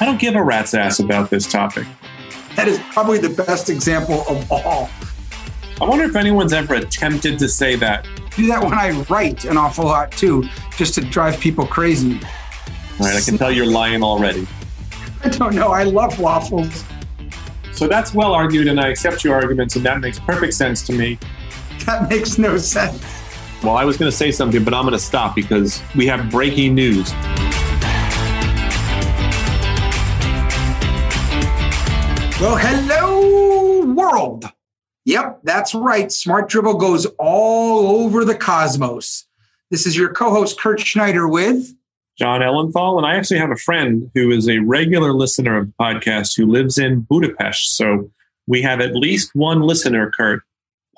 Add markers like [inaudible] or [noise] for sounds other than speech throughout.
I don't give a rat's ass about this topic. That is probably the best example of all. I wonder if anyone's ever attempted to say that. do that when I write an awful lot too, just to drive people crazy. All right, I can tell you're lying already. [laughs] I don't know. I love waffles. So that's well argued, and I accept your arguments, and that makes perfect sense to me. That makes no sense. Well, I was going to say something, but I'm going to stop because we have breaking news. Well, hello, world. Yep, that's right. Smart Drivel goes all over the cosmos. This is your co host, Kurt Schneider, with Jon Ellenthal, and I actually have a friend who is a regular listener of the podcast who lives in Budapest. So we have at least one listener, Kurt,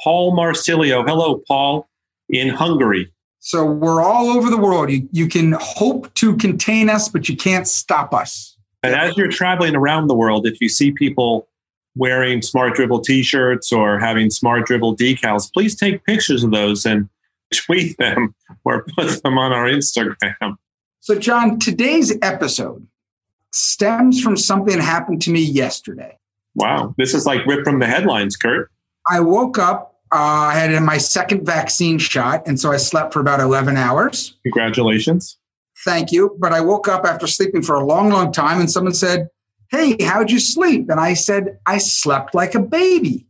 Paul Marsilio. Hello, Paul, in Hungary. So we're all over the world. You, you can hope to contain us, but you can't stop us. And as you're traveling around the world, if you see people wearing Smart Drivel t shirts or having Smart Drivel decals, please take pictures of those and [laughs] tweet them or put them on our Instagram. So, Jon, today's episode stems from something that happened to me yesterday. Wow. This is like ripped from the headlines, Kurt. I woke up, uh, I had my second vaccine shot, and so I slept for about 11 hours. Congratulations. Thank you. But I woke up after sleeping for a long, long time, and someone said, Hey, how'd you sleep? And I said, I slept like a baby.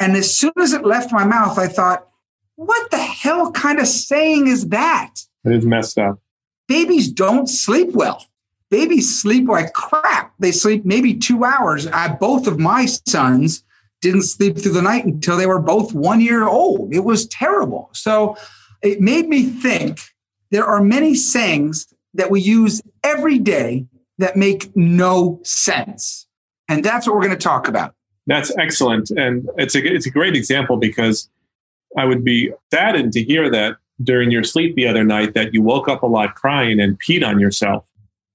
And as soon as it left my mouth, I thought, What the hell kind of saying is that? It is messed up. Babies don't sleep well. Babies sleep like crap. They sleep maybe two hours. I, both of my sons didn't sleep through the night until they were both one year old. It was terrible. So it made me think there are many sayings that we use every day that make no sense. And that's what we're going to talk about. That's excellent. And it's a, it's a great example because I would be saddened to hear that during your sleep the other night that you woke up a lot crying and peed on yourself.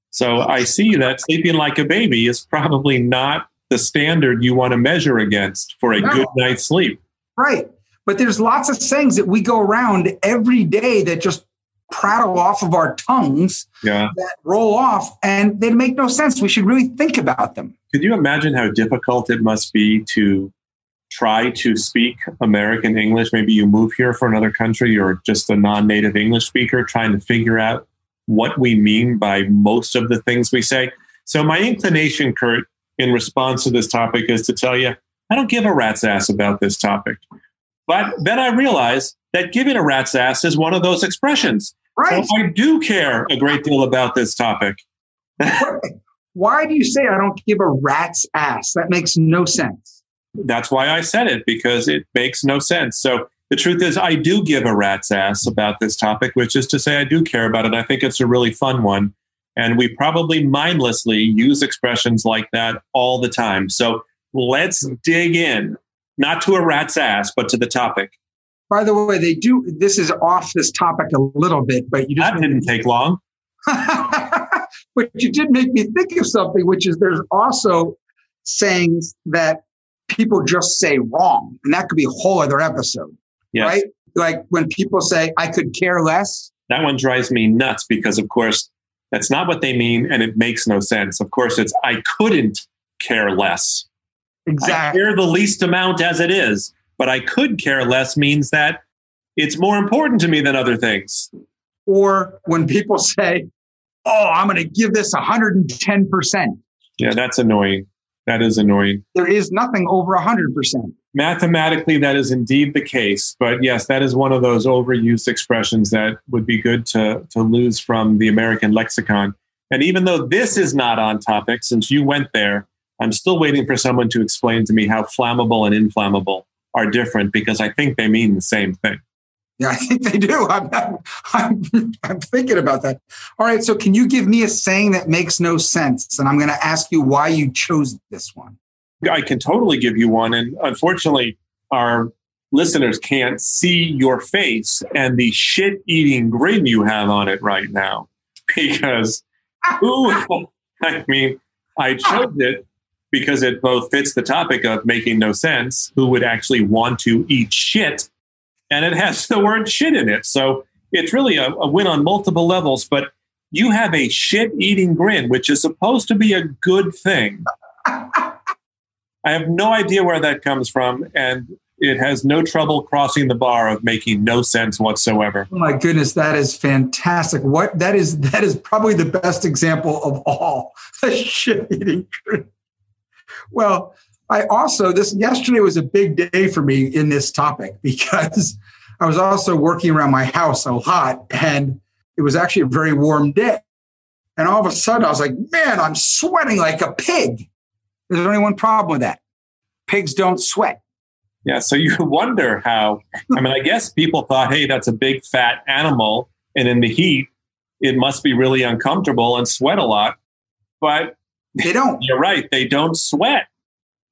So I see that sleeping like a baby is probably not the standard you want to measure against for a no. good night's sleep. Right. But there's lots of sayings that we go around every day that just prattle off of our tongues yeah. that roll off and they make no sense. We should really think about them. Could you imagine how difficult it must be to try to speak American English? Maybe you move here for another country or just a non native English speaker trying to figure out what we mean by most of the things we say. So, my inclination, Kurt, in response to this topic is to tell you, I don't give a rat's ass about this topic. But then I realize that giving a rat's ass is one of those expressions. Right. So I do care a great deal about this topic. [laughs] why do you say I don't give a rat's ass? That makes no sense. That's why I said it, because it makes no sense. So the truth is, I do give a rat's ass about this topic, which is to say, I do care about it. I think it's a really fun one. And we probably mindlessly use expressions like that all the time. So let's dig in, not to a rat's ass, but to the topic. By the way, they do. This is off this topic a little bit, but you just that didn't take long. [laughs] but you did make me think of something, which is there's also sayings that people just say wrong, and that could be a whole other episode, yes. right? Like when people say "I could care less." That one drives me nuts because, of course, that's not what they mean, and it makes no sense. Of course, it's "I couldn't care less." Exactly. I care the least amount as it is but I could care less means that it's more important to me than other things. Or when people say, oh, I'm going to give this 110%. Yeah, that's annoying. That is annoying. There is nothing over 100%. Mathematically, that is indeed the case. But yes, that is one of those overused expressions that would be good to, to lose from the American lexicon. And even though this is not on topic, since you went there, I'm still waiting for someone to explain to me how flammable and inflammable are different because I think they mean the same thing. Yeah, I think they do. I'm, I'm, I'm, thinking about that. All right. So, can you give me a saying that makes no sense? And I'm going to ask you why you chose this one. I can totally give you one. And unfortunately, our listeners can't see your face and the shit eating grin you have on it right now because, ooh, [laughs] I mean, I chose it because it both fits the topic of making no sense, who would actually want to eat shit, and it has [laughs] the word shit in it. So it's really a, a win on multiple levels. But you have a shit eating grin, which is supposed to be a good thing. I have no idea where that comes from, and it has no trouble crossing the bar of making no sense whatsoever. Oh my goodness, that is fantastic! What that is that is probably the best example of all [laughs] the shit eating. Well, I also this yesterday was a big day for me in this topic [laughs] because I was also working around my house a lot and it was actually a very warm day. And all of a sudden I was like, man, I'm sweating like a pig. There's only one problem with that. Pigs don't sweat. Yeah, so you [laughs] wonder how I mean, I guess people thought, hey, that's a big fat animal, and in the heat, it must be really uncomfortable and sweat a lot. But they don't. [laughs] You're right, they don't sweat.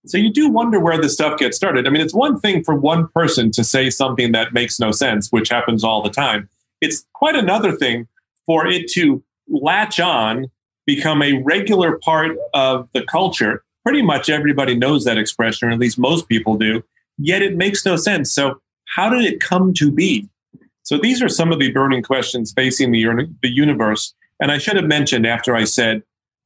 So you do wonder where this stuff gets started. I mean, it's one thing for one person to say something that makes no sense, which happens all the time. It's quite another thing for it to latch on, become a regular part of the culture. Pretty much everybody knows that expression, or at least most people do, yet it makes no sense. So, how did it come to be? So, these are some of the burning questions facing the, the universe. And I should have mentioned after I said,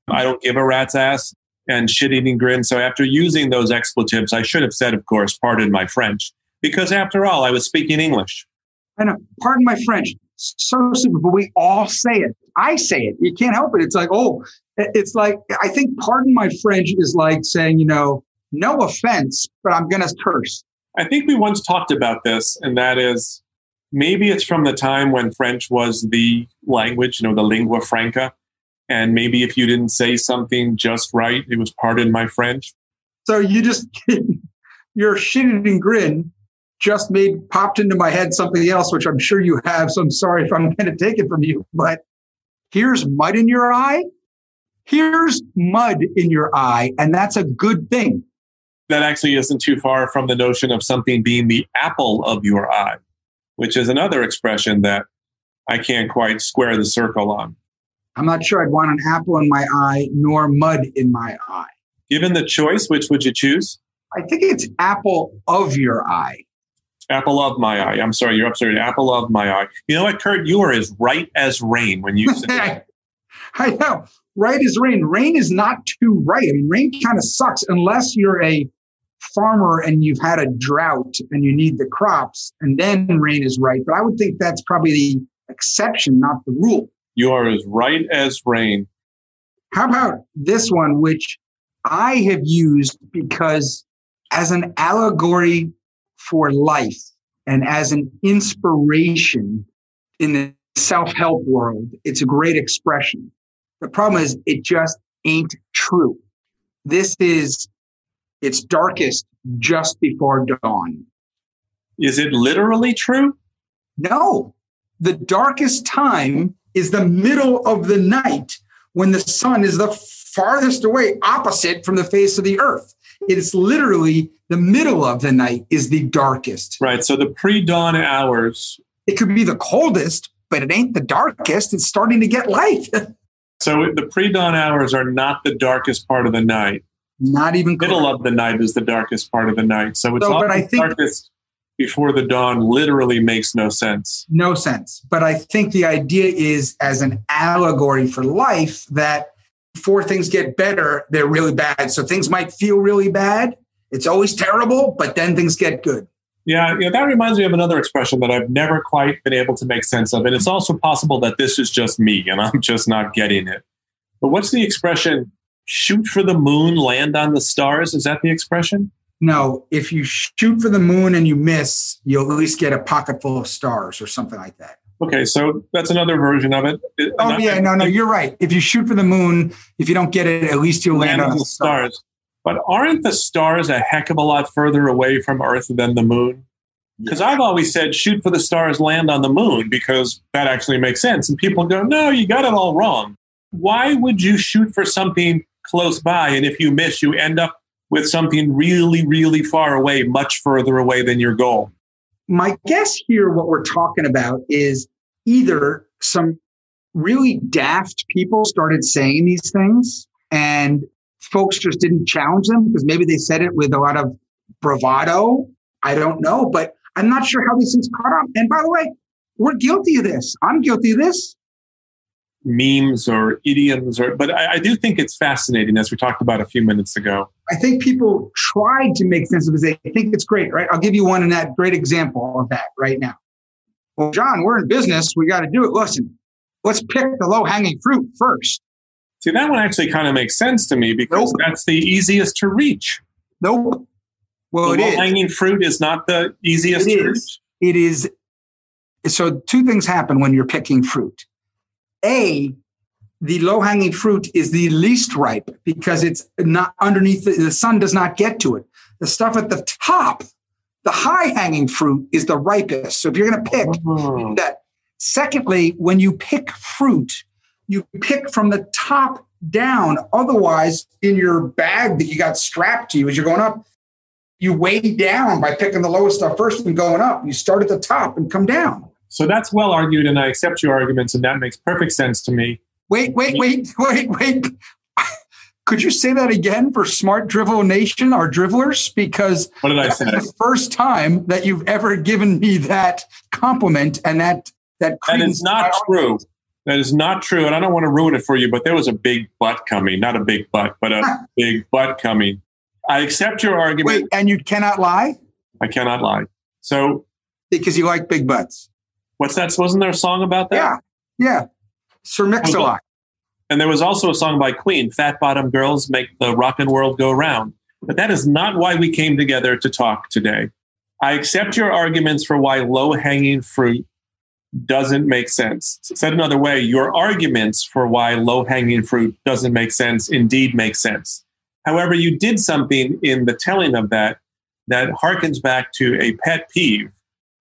I don't give a rat's ass and shit eating grin. So after using those expletives, I should have said, of course, pardon my French, because after all, I was speaking English. I know, pardon my French. So stupid, but we all say it. I say it. You can't help it. It's like, oh, it's like, I think pardon my French is like saying, you know, no offense, but I'm going to curse. I think we once talked about this, and that is maybe it's from the time when French was the language, you know, the lingua franca and maybe if you didn't say something just right, it was pardon my French. So you just [laughs] your shitting grin just made popped into my head something else, which I'm sure you have. So I'm sorry if I'm going to take it from you, but here's mud in your eye. Here's mud in your eye, and that's a good thing. That actually isn't too far from the notion of something being the apple of your eye, which is another expression that I can't quite square the circle on. I'm not sure I'd want an apple in my eye nor mud in my eye. Given the choice, which would you choose? I think it's apple of your eye. Apple of my eye. I'm sorry, you're upstairs. Apple of my eye. You know what, Kurt? You are as right as rain when you [laughs] say that. I know. Right is rain. Rain is not too right. I mean, rain kind of sucks unless you're a farmer and you've had a drought and you need the crops, and then rain is right. But I would think that's probably the exception, not the rule. You are as right as rain. How about this one, which I have used because as an allegory for life and as an inspiration in the self help world, it's a great expression. The problem is it just ain't true. This is its darkest just before dawn. Is it literally true? No. The darkest time is the middle of the night when the sun is the farthest away opposite from the face of the earth. It is literally the middle of the night is the darkest. Right. So the pre-dawn hours. It could be the coldest, but it ain't the darkest. It's starting to get light. [laughs] so the pre-dawn hours are not the darkest part of the night. Not even middle of the night is the darkest part of the night. So it's so, but I think, darkest before the dawn literally makes no sense. No sense. But I think the idea is as an allegory for life that before things get better, they're really bad. So things might feel really bad. It's always terrible, but then things get good. Yeah, yeah, that reminds me of another expression that I've never quite been able to make sense of. And it's also possible that this is just me and I'm just not getting it. But what's the expression? Shoot for the moon, land on the stars. Is that the expression? no, if you shoot for the moon and you miss, you'll at least get a pocket full of stars or something like that. Okay, so that's another version of it. Oh yeah, no, no, you're right. If you shoot for the moon, if you don't get it, at least you'll land, land on the stars. stars. But aren't the stars a heck of a lot further away from Earth than the moon? Because yeah. I've always said shoot for the stars, land on the moon, because that actually makes sense. And people go, no, you got it all wrong. Why would you shoot for something close by? And if you miss, you end up with something really, really far away, much further away than your goal? My guess here, what we're talking about is either some really daft people started saying these things and folks just didn't challenge them because maybe they said it with a lot of bravado. I don't know, but I'm not sure how these things caught on. And by the way, we're guilty of this. I'm guilty of this. Memes or idioms, or but I, I do think it's fascinating, as we talked about a few minutes ago. I think people try to make sense of it. They think it's great, right? I'll give you one in that great example of that right now. Well, Jon, we're in business. We got to do it. Listen, let's pick the low hanging fruit first. See, that one actually kind of makes sense to me because nope. that's the easiest to reach. Nope. Well, the it is. hanging fruit is not the easiest it to is. reach. It is. So, two things happen when you're picking fruit. A, the low hanging fruit is the least ripe because it's not underneath the, the sun does not get to it. The stuff at the top, the high hanging fruit, is the ripest. So, if you're going to pick oh. that. Secondly, when you pick fruit, you pick from the top down. Otherwise, in your bag that you got strapped to you as you're going up, you weigh down by picking the lowest stuff first and going up. You start at the top and come down. So that's well argued, and I accept your arguments, and that makes perfect sense to me. Wait, wait, wait, [laughs] wait, wait. Could you say that again for Smart Drivel Nation, our drivlers? Because what did I say? The first time that you've ever given me that compliment and that that that is not true. That is not true, and I don't want to ruin it for you, but there was a big butt coming. Not a big butt, but a [laughs] big butt coming. I accept your argument. Wait, and you cannot lie? I cannot lie. So because you like big butts. What's that? Wasn't there a song about that? Yeah. Yeah. Sir Mix-a-Lot. And there was also a song by Queen, Fat Bottom Girls Make the Rockin' World Go Round. But that is not why we came together to talk today. I accept your arguments for why low hanging fruit doesn't make sense. Said another way, your arguments for why low hanging fruit doesn't make sense indeed make sense. However, you did something in the telling of that that harkens back to a pet peeve.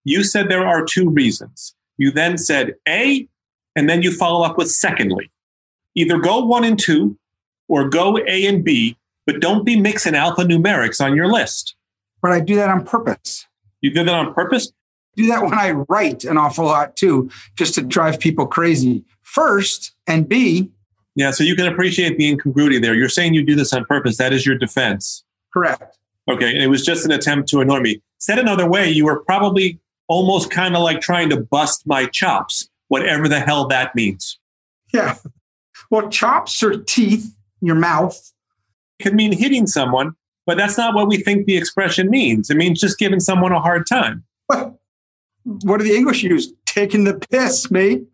You said there are two reasons. You then said A, and then you follow up with secondly. Either go one and two or go A and B, but don't be mixing alphanumerics on your list. But I do that on purpose. You did that on purpose? Do that when I write an awful lot too, just to drive people crazy. First, and B. Yeah, so you can appreciate the incongruity there. You're saying you do this on purpose. That is your defense. Correct. Okay, and it was just an attempt to annoy me. Said another way, you were probably almost kind of like trying to bust my chops, whatever the hell that means. Yeah. Well, chops are teeth, in your mouth. It could mean hitting someone, but that's not what we think the expression means. It means just giving someone a hard time. What do the English use? Taking the piss, mate.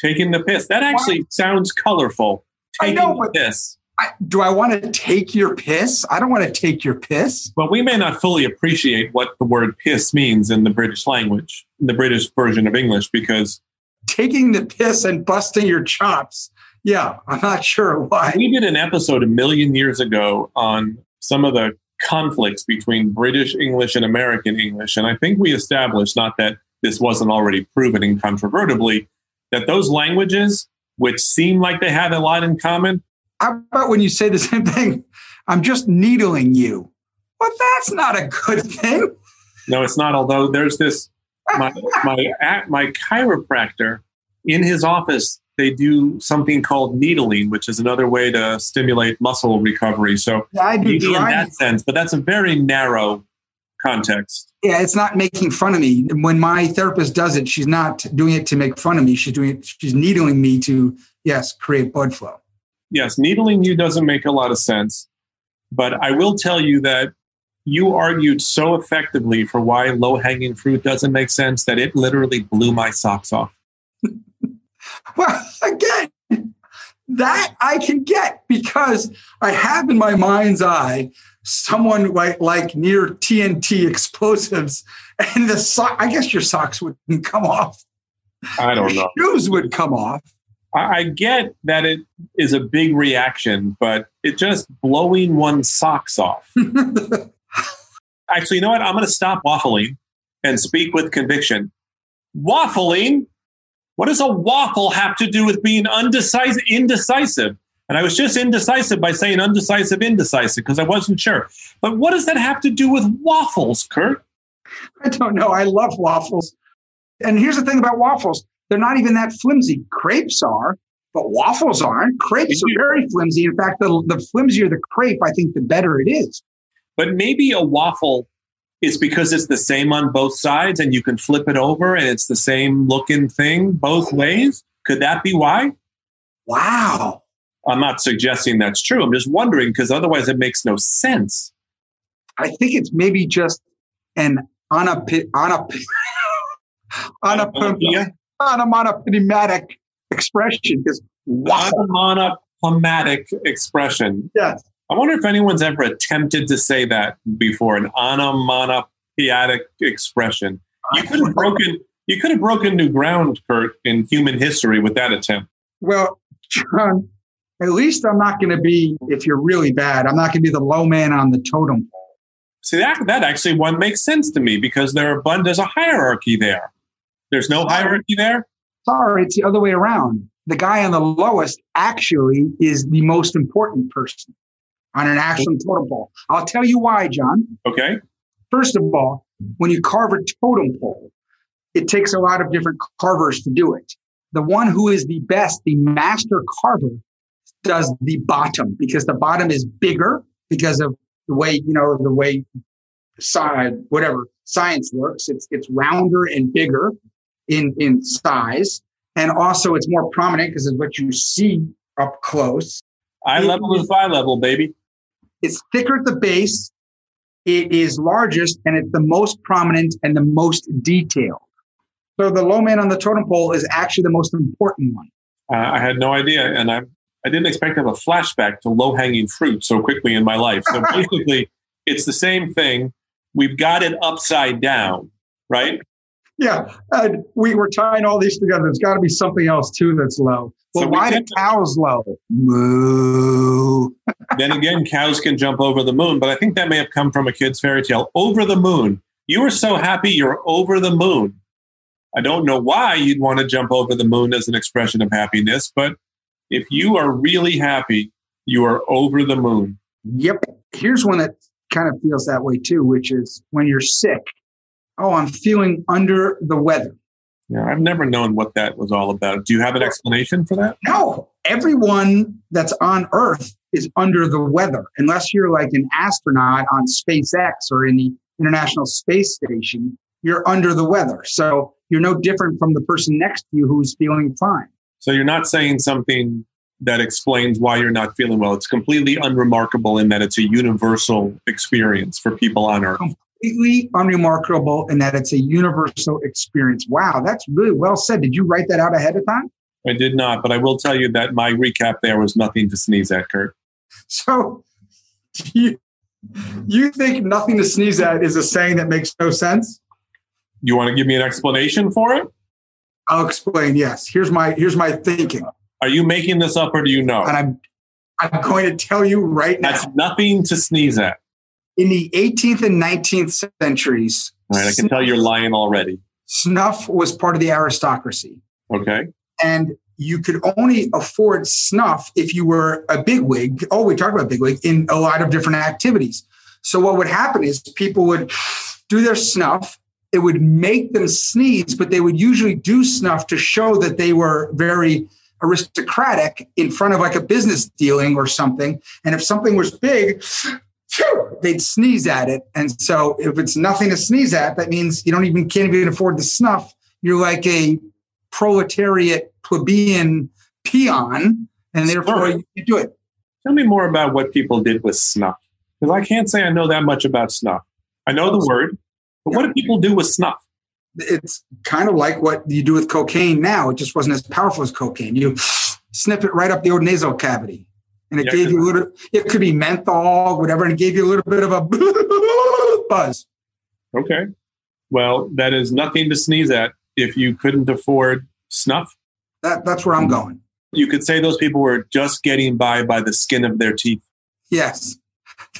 Taking the piss. That actually sounds colorful. Taking I know, the piss. I, do I want to take your piss? I don't want to take your piss. Well, we may not fully appreciate what the word piss means in the British language, in the British version of English, because taking the piss and busting your chops. Yeah, I'm not sure why. We did an episode a million years ago on some of the conflicts between British English and American English. And I think we established, not that this wasn't already proven incontrovertibly, that those languages, which seem like they have a lot in common. How about when you say the same thing? I'm just needling you. Well, that's not a good thing. No, it's not. Although there's this, my my at my chiropractor in his office, they do something called needling, which is another way to stimulate muscle recovery. So yeah, I do in that sense, but that's a very narrow context. Yeah, it's not making fun of me. When my therapist does it, she's not doing it to make fun of me. She's doing it, she's needling me to, yes, create blood flow. Yes, needling you doesn't make a lot of sense. But I will tell you that you argued so effectively for why low hanging fruit doesn't make sense that it literally blew my socks off. [laughs] well, again, that I can get because I have in my mind's eye someone like like near TNT explosives, and the sock. I guess your socks wouldn't come off. I don't know. Shoes would come off. I, I get that it is a big reaction, but it just blowing one's socks off. [laughs] Actually, you know what? I'm going to stop waffling and speak with conviction. Waffling? What does a waffle have to do with being undecisive, indecisive? And I was just indecisive by saying undecisive, indecisive, because I wasn't sure. But what does that have to do with waffles, Kurt? I don't know. I love waffles. And here's the thing about waffles they're not even that flimsy. Crepes are, but waffles aren't. Crepes are very flimsy. In fact, the, the flimsier the crepe, I think, the better it is. But maybe a waffle it's because it's the same on both sides and you can flip it over and it's the same looking thing both ways? Could that be why? Wow. I'm not suggesting that's true. I'm just wondering because otherwise it makes no sense. I think it's maybe just an onopi- onop- onop- onomatopoeic expression because wow. Onomatopoeic expression. Yes. I wonder if anyone's ever attempted to say that before, an onomatopoeic expression. You could have broken you could have broken new ground, Kurt, in human history with that attempt. Well, Jon, at least I'm not going to be, if you're really bad, I'm not going to be the low man on the totem pole. See that that actually one makes sense to me because there are there's a hierarchy there. There's no hierarchy there. Sorry, it's the other way around. The guy on the lowest actually is the most important person on an actual totem pole. I'll tell you why, Jon. Okay. First of all, when you carve a totem pole, it takes a lot of different carvers to do it. The one who is the best, the master carver, does the bottom because the bottom is bigger because of the way, you know, the way side, whatever science works. It's, it's rounder and bigger in, in size. And also it's more prominent because it's what you see up close. Eye level is eye level, baby. It's thicker at the base. It is largest and it's the most prominent and the most detailed. So the low man on the totem pole is actually the most important one. Uh, I had no idea, and I I didn't expect to have a flashback to low hanging fruit so quickly in my life. So [laughs] basically, it's the same thing. We've got it upside down, right? Yeah, and we were tying all these together. There's got to be something else too that's low. Well, so why do cows low? Moo. [laughs] then again, cows can jump over the moon, but I think that may have come from a kid's fairy tale. Over the moon. You were so happy you're over the moon. I don't know why you'd want to jump over the moon as an expression of happiness, but if you are really happy, you are over the moon. Yep. Here's one that kind of feels that way too, which is when you're sick. Oh, I'm feeling under the weather. Yeah, I've never known what that was all about. Do you have an explanation for that? No. Everyone that's on Earth is under the weather, unless you're like an astronaut on SpaceX or in the International Space Station. You're under the weather. So you're no different from the person next to you who's feeling fine. So you're not saying something that explains why you're not feeling well. It's completely unremarkable in that it's a universal experience for people on Earth completely unremarkable in that it's a universal experience. Wow, that's really well said. Did you write that out ahead of time? I did not, but I will tell you that my recap there was nothing to sneeze at, Kurt. So you, you think nothing to sneeze at is a saying that makes no sense? You want to give me an explanation for it? I'll explain. Yes. Here's my here's my thinking. Are you making this up or do you know? And I'm I'm going to tell you right now. That's nothing to sneeze at in the 18th and 19th centuries. All right, I can tell you're lying already. Snuff was part of the aristocracy. Okay. And you could only afford snuff if you were a bigwig. Oh, we talked about bigwig in a lot of different activities. So what would happen is people would do their snuff. It would make them sneeze, but they would usually do snuff to show that they were very aristocratic in front of like a business dealing or something. And if something was big, they'd sneeze at it. And so if it's nothing to sneeze at, that means you don't even can't even afford the snuff. You're like a proletariat plebeian peon, and therefore you do it. Tell me more about what people did with snuff. Because I can't say I know that much about snuff. I know the word, but what do people do with snuff? It's kind of like what you do with cocaine now. It just wasn't as powerful as cocaine. You snip it right up the old nasal cavity and it yeah, gave you a little it could be menthol whatever and it gave you a little bit of a [laughs] buzz. Okay. Well that is nothing to sneeze at if you couldn't afford snuff. That, that's where i'm mm-hmm. going. You could say those people were just getting by by the skin of their teeth. Yes. [laughs]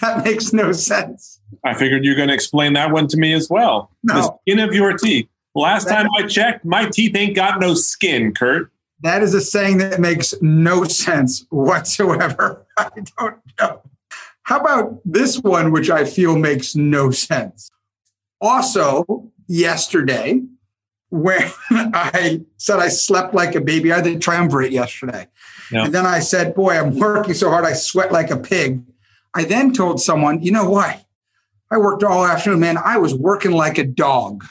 That makes no sense. I figured you're going to explain that one to me as well. No. the skin of your teeth. Last that, time i checked my teeth ain't got no skin kurt that is a saying that makes no sense whatsoever. [laughs] I don't know. How about this one, which I feel makes no sense? Also, yesterday, when [laughs] I said I slept like a baby, I did triumvirate yesterday. Yeah. And then I said, Boy, I'm working so hard, I sweat like a pig. I then told someone, You know what? I worked all afternoon, man. I was working like a dog.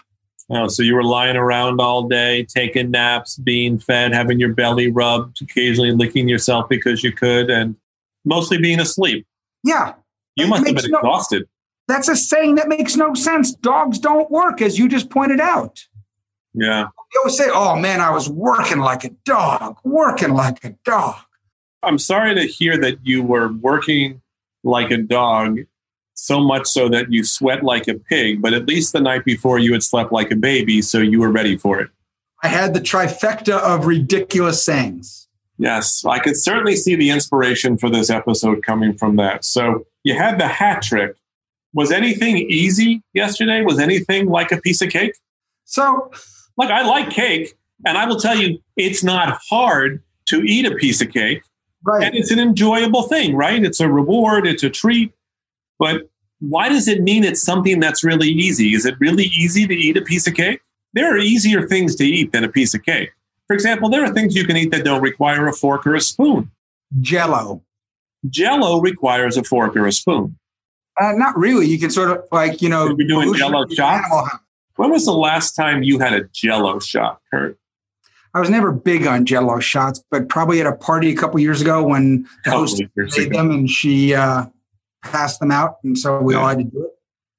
Oh, so you were lying around all day, taking naps, being fed, having your belly rubbed, occasionally licking yourself because you could, and mostly being asleep. Yeah. You It must have been no- exhausted. That's a saying that makes no sense. Dogs don't work, as you just pointed out. Yeah. You always say, oh man, I was working like a dog, working like a dog. I'm sorry to hear that you were working like a dog, so much so that you sweat like a pig, but at least the night before you had slept like a baby, so you were ready for it. I had the trifecta of ridiculous sayings. Yes, I could certainly see the inspiration for this episode coming from that. So you had the hat trick. Was anything easy yesterday? Was anything like a piece of cake? So Look, I like cake, and I will tell you, it's not hard to eat a piece of cake, and it's an enjoyable thing, right? It's a reward, it's a treat. But why does it mean it's something that's really easy? Is it really easy to eat a piece of cake? There are easier things to eat than a piece of cake. For example, there are things you can eat that don't require a fork or a spoon. Jello. Jello requires a fork or a spoon. Uh, not really. You can sort of like, you know, You're doing Jell-O shots? When was the last time you had a Jello shot, Kurt? I was never big on Jello shots, but probably at a party a couple years ago when the host of years made them and she uh, passed them out, and so we all had to do it.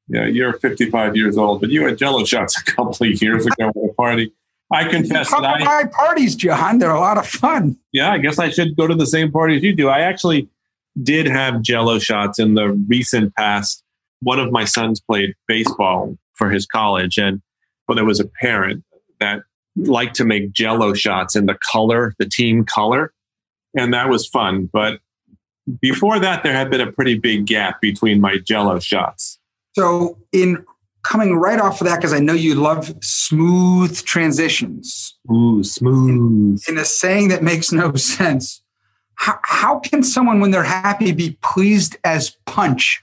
Yeah, you're 55 years old, but you had Jello shots a couple of years ago at a party. I confess Come that to I, my parties, Jon. They're a lot of fun. yeah, I guess I should go to the same party as you do. I actually did have Jello shots in the recent past. One of my sons played baseball for his college, and well, there was a parent that liked to make Jello shots in the color, the team color, and that was fun. But before that, there had been a pretty big gap between my Jello shots. So, in coming right off of that, because I know you love smooth transitions, Ooh, smooth. in a saying that makes no sense, how, how can someone, when they're happy, be pleased as punch?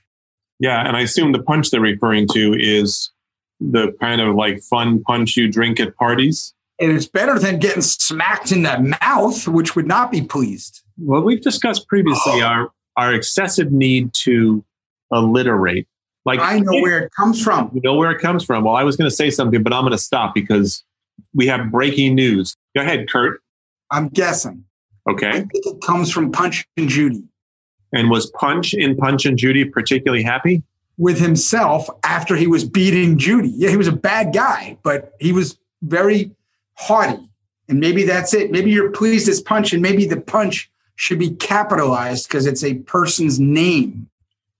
Yeah, and I assume the punch they're referring to is the kind of like fun punch you drink at parties. And it's better than getting smacked in the mouth, which would not be pleased. Well, we've discussed previously oh. our our excessive need to alliterate. Like I know where it comes from. you know where it comes from. Well, I was going to say something, but I'm going to stop because we have breaking news. Go ahead, Kurt. I'm guessing. I Okay. think it comes from Punch and Judy And was Punch in Punch and Judy particularly happy? with himself after he was beating Judy. Yeah, he was a bad guy, but he was very haughty. And maybe that's it. Maybe you're pleased as Punch, and maybe the punch should be capitalized because it's a person's name.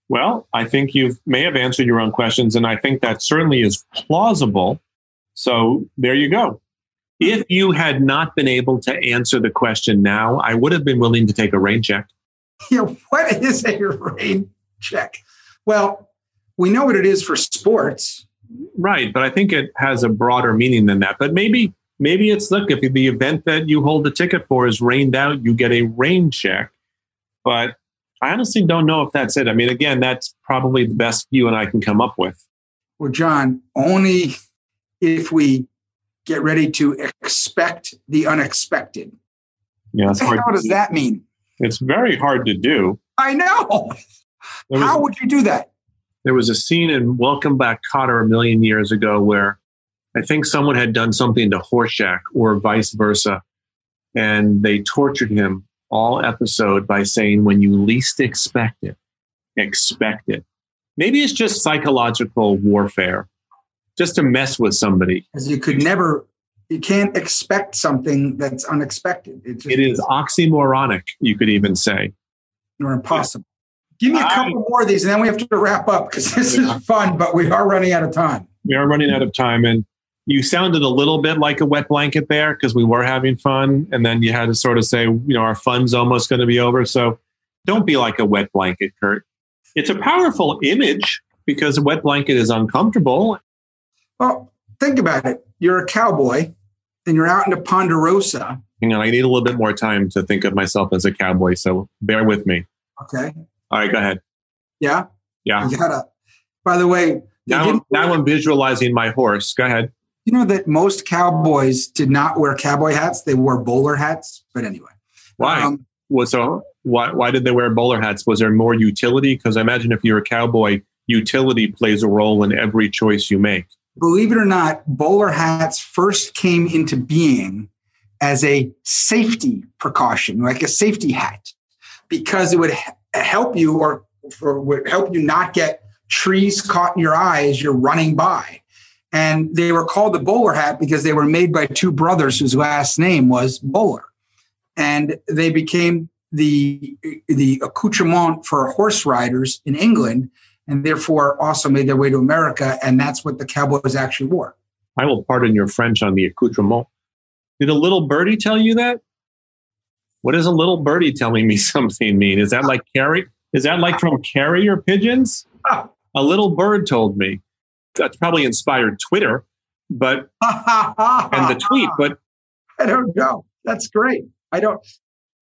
Well, I think you may have answered your own questions, and I think that certainly is plausible. So there you go. If you had not been able to answer the question now, I would have been willing to take a rain check. [laughs] Yeah, what is a rain check? Well, we know what it is for sports. Right, but I think it has a broader meaning than that. But maybe, maybe it's look if the event that you hold the ticket for is rained out, you get a rain check. But I honestly don't know if that's it. I mean, again, that's probably the best you and I can come up with. Well, Jon, only if we get ready to expect the unexpected. Yeah, What the hard. hell does that mean? It's very hard to do. I know. Was- How would you do that? there was a scene in Welcome Back Kotter a million years ago where I think someone had done something to Horshack or vice versa. And they tortured him all episode by saying, when you least expect it, expect it. Maybe it's just psychological warfare, just to mess with somebody. Because you could never, you can't expect something that's unexpected. It, just, It is oxymoronic, you could even say. or impossible. Give me a couple more of these, and then we have to wrap up because this is fun, but we are running out of time. We are running out of time. And you sounded a little bit like a wet blanket there because we were having fun. And then you had to sort of say, you know, our fun's almost going to be over. So don't be like a wet blanket, Kurt. It's a powerful image because a wet blanket is uncomfortable. Well, think about it. You're a cowboy, and you're out into Ponderosa. Hang on, I need a little bit more time to think of myself as a cowboy. So bear with me. Okay. All right, go ahead. Yeah. Yeah. You gotta. By the way, Now, now I'm visualizing my horse. Go ahead. You know that most cowboys did not wear cowboy hats; they wore bowler hats. But anyway, Why? Um, Well, so why, why did they wear bowler hats? Was there more utility? Because I imagine if you're a cowboy, utility plays a role in every choice you make. Believe it or not, bowler hats first came into being as a safety precaution, like a safety hat, because it would help you or, or would help you not get trees caught in your eye as you're running by. And they were called the bowler hat because they were made by two brothers whose last name was Bowler. And they became the, the accoutrement for horse riders in England and therefore also made their way to America. And that's what the Cowboys actually wore. I will pardon your French on the accoutrement. Did a little birdie tell you that? What does a little birdie telling me [laughs] something mean? Is that like carry? Is that like from carrier pigeons? Ah. A little bird told me. That's probably inspired Twitter, but [laughs] and the tweet. But I don't know. That's great. I don't.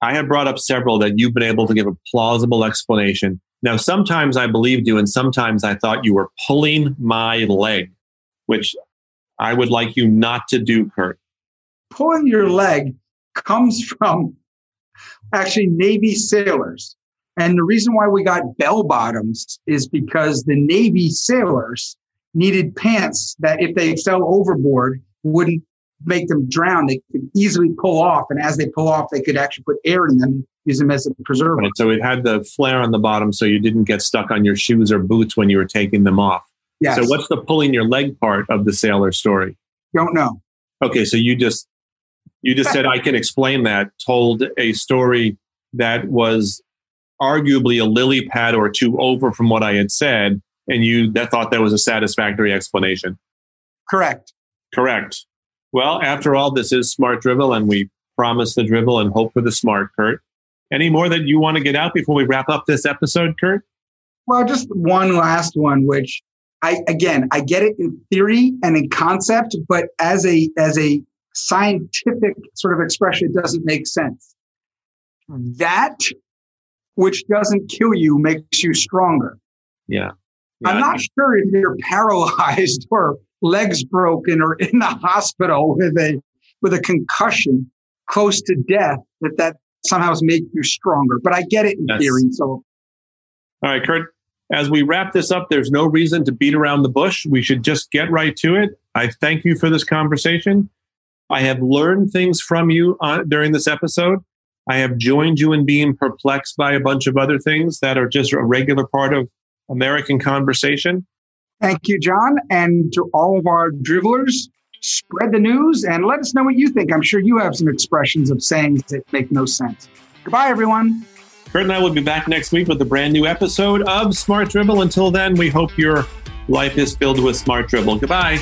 I have brought up several that you've been able to give a plausible explanation. Now, sometimes I believed you, and sometimes I thought you were pulling my leg, which I would like you not to do, Kurt. Pulling your leg comes from actually Navy sailors. And the reason why we got bell bottoms is because the Navy sailors needed pants that, if they fell overboard, wouldn't make them drown. They could easily pull off. And as they pull off, they could actually put air in them and use them as a preservative. Right, so it had the flare on the bottom so you didn't get stuck on your shoes or boots when you were taking them off. Yes. So what's the pulling your leg part of the sailor story? Don't know. Okay, so you just you just said I can explain that, told a story that was arguably a lily pad or two over from what I had said, and you that thought that was a satisfactory explanation. Correct. Correct. Well, after all, this is smart drivel, and we promise the drivel and hope for the smart, Kurt. Any more that you want to get out before we wrap up this episode, Kurt? Well, just one last one, which I again I get it in theory and in concept, but as a as a scientific sort of expression, it doesn't make sense. That which doesn't kill you makes you stronger. Yeah. Yeah. I'm not sure if you're paralyzed [laughs] or legs broken or in the hospital with a with a concussion close to death that that somehow make you stronger. But I get it in yes. theory. So all right, Kurt. As we wrap this up, there's no reason to beat around the bush. We should just get right to it. I thank you for this conversation. I have learned things from you on, during this episode. I have joined you in being perplexed by a bunch of other things that are just a regular part of American conversation. Thank you, Jon. And to all of our drivlers, spread the news and let us know what you think. I'm sure you have some expressions of sayings that make no sense. Goodbye, everyone. Kurt and I will be back next week with a brand new episode of Smart Drivel. Until then, we hope your life is filled with smart drivel. Goodbye.